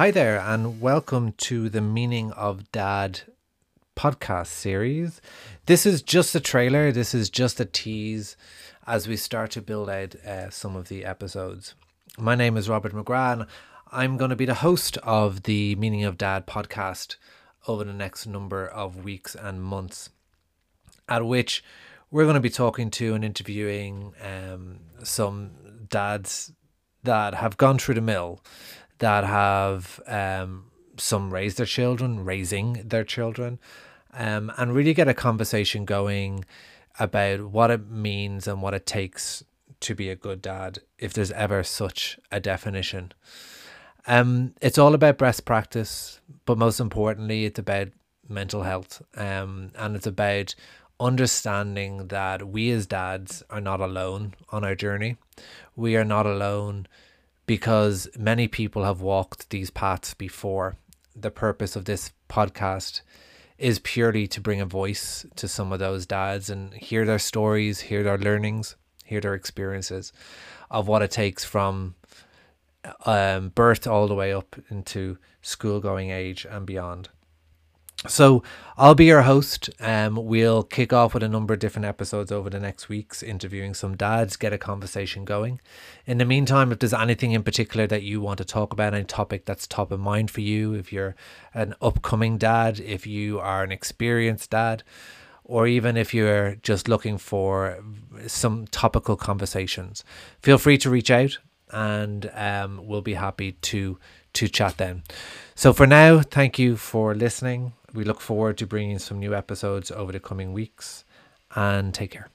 Hi there, and welcome to the Meaning of Dad podcast series. This is just a trailer, this is just a tease as we start to build out uh, some of the episodes. My name is Robert McGrath, and I'm going to be the host of the Meaning of Dad podcast over the next number of weeks and months, at which we're going to be talking to and interviewing um, some dads that have gone through the mill that have um, some raised their children, raising their children, um, and really get a conversation going about what it means and what it takes to be a good dad, if there's ever such a definition. Um, it's all about breast practice, but most importantly, it's about mental health, um, and it's about understanding that we as dads are not alone on our journey. We are not alone because many people have walked these paths before. The purpose of this podcast is purely to bring a voice to some of those dads and hear their stories, hear their learnings, hear their experiences of what it takes from um, birth all the way up into school going age and beyond. So I'll be your host. Um, we'll kick off with a number of different episodes over the next weeks, interviewing some dads, get a conversation going. In the meantime, if there's anything in particular that you want to talk about, any topic that's top of mind for you, if you're an upcoming dad, if you are an experienced dad, or even if you're just looking for some topical conversations, feel free to reach out and um, we'll be happy to to chat then. So for now, thank you for listening. We look forward to bringing some new episodes over the coming weeks and take care.